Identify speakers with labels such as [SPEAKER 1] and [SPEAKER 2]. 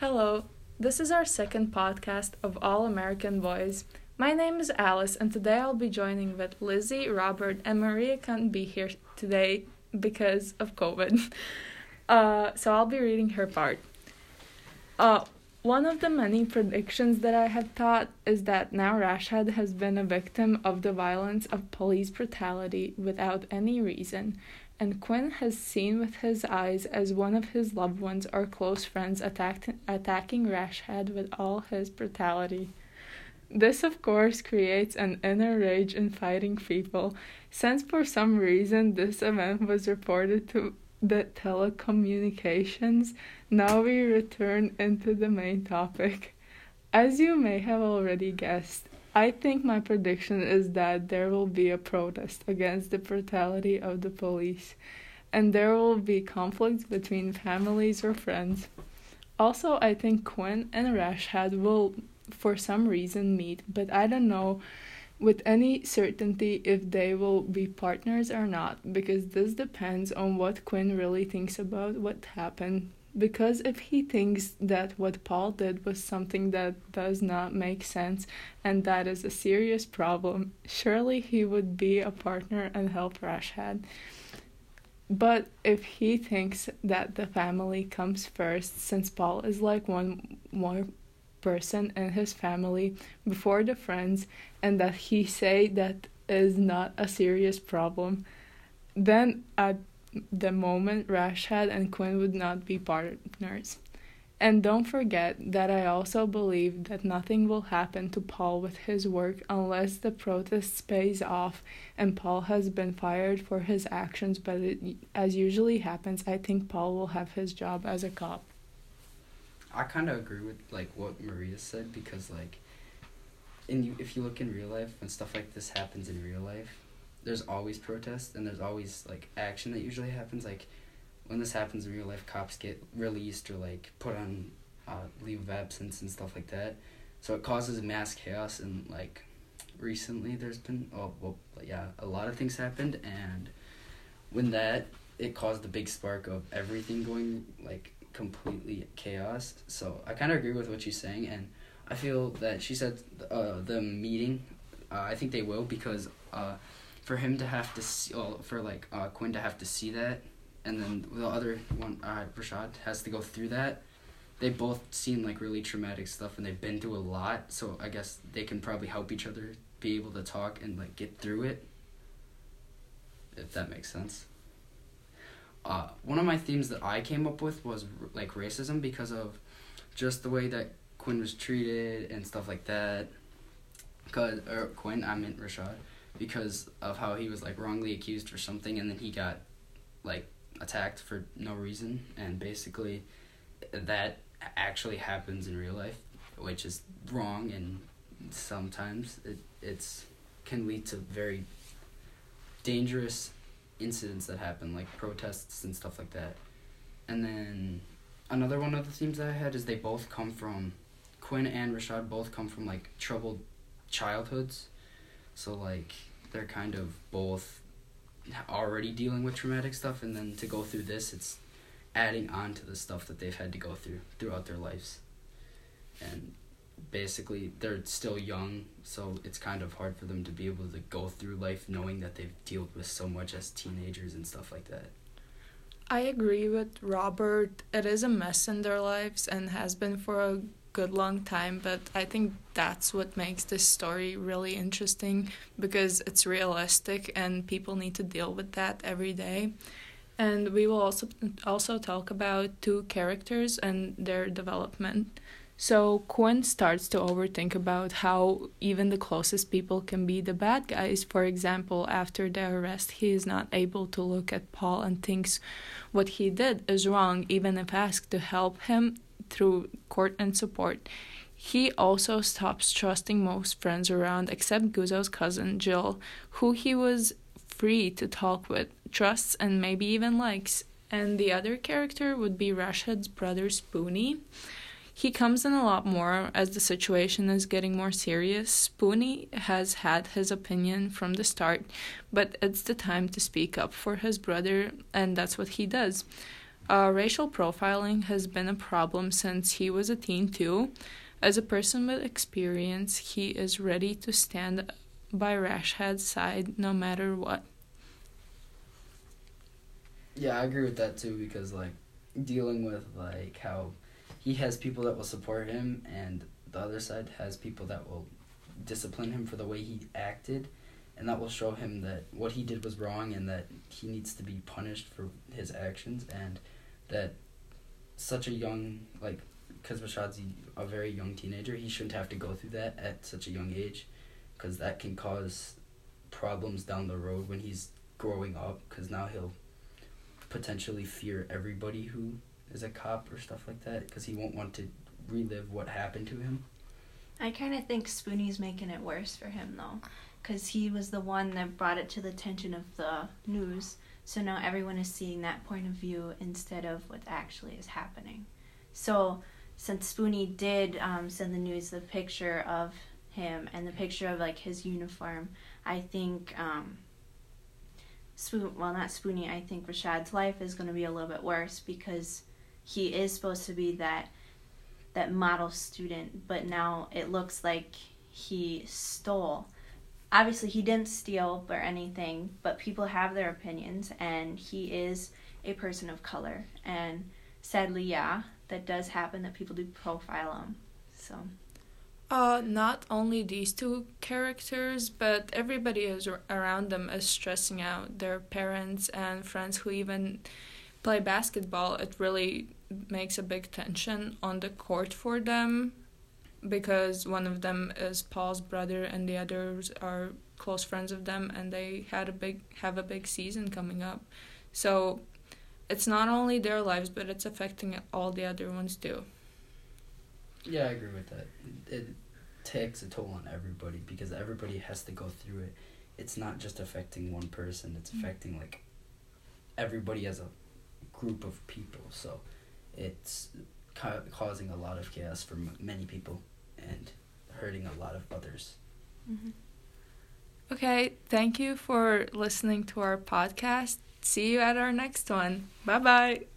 [SPEAKER 1] Hello, this is our second podcast of All American Boys. My name is Alice, and today I'll be joining with Lizzie, Robert, and Maria can't be here today because of COVID. Uh, so I'll be reading her part. Uh, one of the many predictions that I have thought is that now Rashad has been a victim of the violence of police brutality without any reason, and Quinn has seen with his eyes as one of his loved ones or close friends attacked, attacking Rashad with all his brutality. This, of course, creates an inner rage in fighting people, since for some reason this event was reported to the telecommunications, now we return into the main topic. As you may have already guessed, I think my prediction is that there will be a protest against the brutality of the police, and there will be conflicts between families or friends. Also, I think Quinn and Rashad will, for some reason, meet, but I don't know with any certainty if they will be partners or not, because this depends on what Quinn really thinks about what happened. Because if he thinks that what Paul did was something that does not make sense and that is a serious problem, surely he would be a partner and help Rashad. But if he thinks that the family comes first, since Paul is like one more person in his family before the friends and that he say that is not a serious problem then at the moment rashad and quinn would not be partners and don't forget that I also believe that nothing will happen to Paul with his work unless the protests pays off and Paul has been fired for his actions, but it, as usually happens, I think Paul will have his job as a cop.
[SPEAKER 2] I kind of agree with like what Maria said because like, in you if you look in real life when stuff like this happens in real life, there's always protest and there's always like action that usually happens. Like, when this happens in real life, cops get released or like put on uh, leave of absence and stuff like that. So it causes mass chaos and like, recently there's been oh well yeah a lot of things happened and when that it caused the big spark of everything going like completely chaos. So I kind of agree with what she's saying, and I feel that she said uh, the meeting. Uh, I think they will because uh, for him to have to see, well, for like uh, Quinn to have to see that, and then the other one, uh, Rashad, has to go through that. They both seen like really traumatic stuff, and they've been through a lot. So I guess they can probably help each other be able to talk and like get through it. If that makes sense uh, one of my themes that I came up with was like racism because of just the way that Quinn was treated and stuff like that. Cause or Quinn, I meant Rashad, because of how he was like wrongly accused for something and then he got like attacked for no reason and basically that actually happens in real life, which is wrong and sometimes it it's can lead to very dangerous incidents that happen, like protests and stuff like that. And then another one of the themes that I had is they both come from Quinn and Rashad both come from like troubled childhoods. So like they're kind of both already dealing with traumatic stuff and then to go through this it's adding on to the stuff that they've had to go through throughout their lives. And basically they're still young, so it's kind of hard for them to be able to go through life knowing that they've dealt with so much as teenagers and stuff like that.
[SPEAKER 1] I agree with Robert. It is a mess in their lives and has been for a good long time, but I think that's what makes this story really interesting because it's realistic and people need to deal with that every day. And we will also also talk about two characters and their development. So Quinn starts to overthink about how even the closest people can be the bad guys. For example, after the arrest, he is not able to look at Paul and thinks what he did is wrong, even if asked to help him through court and support. He also stops trusting most friends around except Guzzo's cousin Jill, who he was free to talk with, trusts, and maybe even likes. And the other character would be Rashad's brother Spoony. He comes in a lot more as the situation is getting more serious. Spoony has had his opinion from the start, but it's the time to speak up for his brother, and that's what he does. Uh, racial profiling has been a problem since he was a teen, too. As a person with experience, he is ready to stand by Rashad's side no matter what.
[SPEAKER 2] Yeah, I agree with that too because like dealing with like how he has people that will support him and the other side has people that will discipline him for the way he acted and that will show him that what he did was wrong and that he needs to be punished for his actions and that such a young like because Rashad's a very young teenager he shouldn't have to go through that at such a young age because that can cause problems down the road when he's growing up because now he'll potentially fear everybody who is a cop or stuff like that because he won't want to relive what happened to him.
[SPEAKER 3] I kind of think Spoony's making it worse for him though, because he was the one that brought it to the attention of the news. So now everyone is seeing that point of view instead of what actually is happening. So since Spoony did um, send the news the picture of him and the picture of like his uniform, I think um, Spoon well not Spoony, I think Rashad's life is going to be a little bit worse because he is supposed to be that that model student, but now it looks like he stole. Obviously, he didn't steal or anything, but people have their opinions, and he is a person of color. And sadly, yeah, that does happen that people do profile him. So.
[SPEAKER 1] Uh, not only these two characters, but everybody is around them is stressing out. Their parents and friends who even play basketball. It really makes a big tension on the court for them because one of them is Paul's brother and the others are close friends of them and they had a big have a big season coming up. So it's not only their lives but it's affecting all the other ones too.
[SPEAKER 2] Yeah, I agree with that. It takes a toll on everybody because everybody has to go through it. It's not just affecting one person, it's mm-hmm. affecting like everybody as a group of people. So it's ca- causing a lot of chaos for m- many people and hurting a lot of others.
[SPEAKER 1] Mm-hmm. Okay, thank you for listening to our podcast. See you at our next one. Bye bye.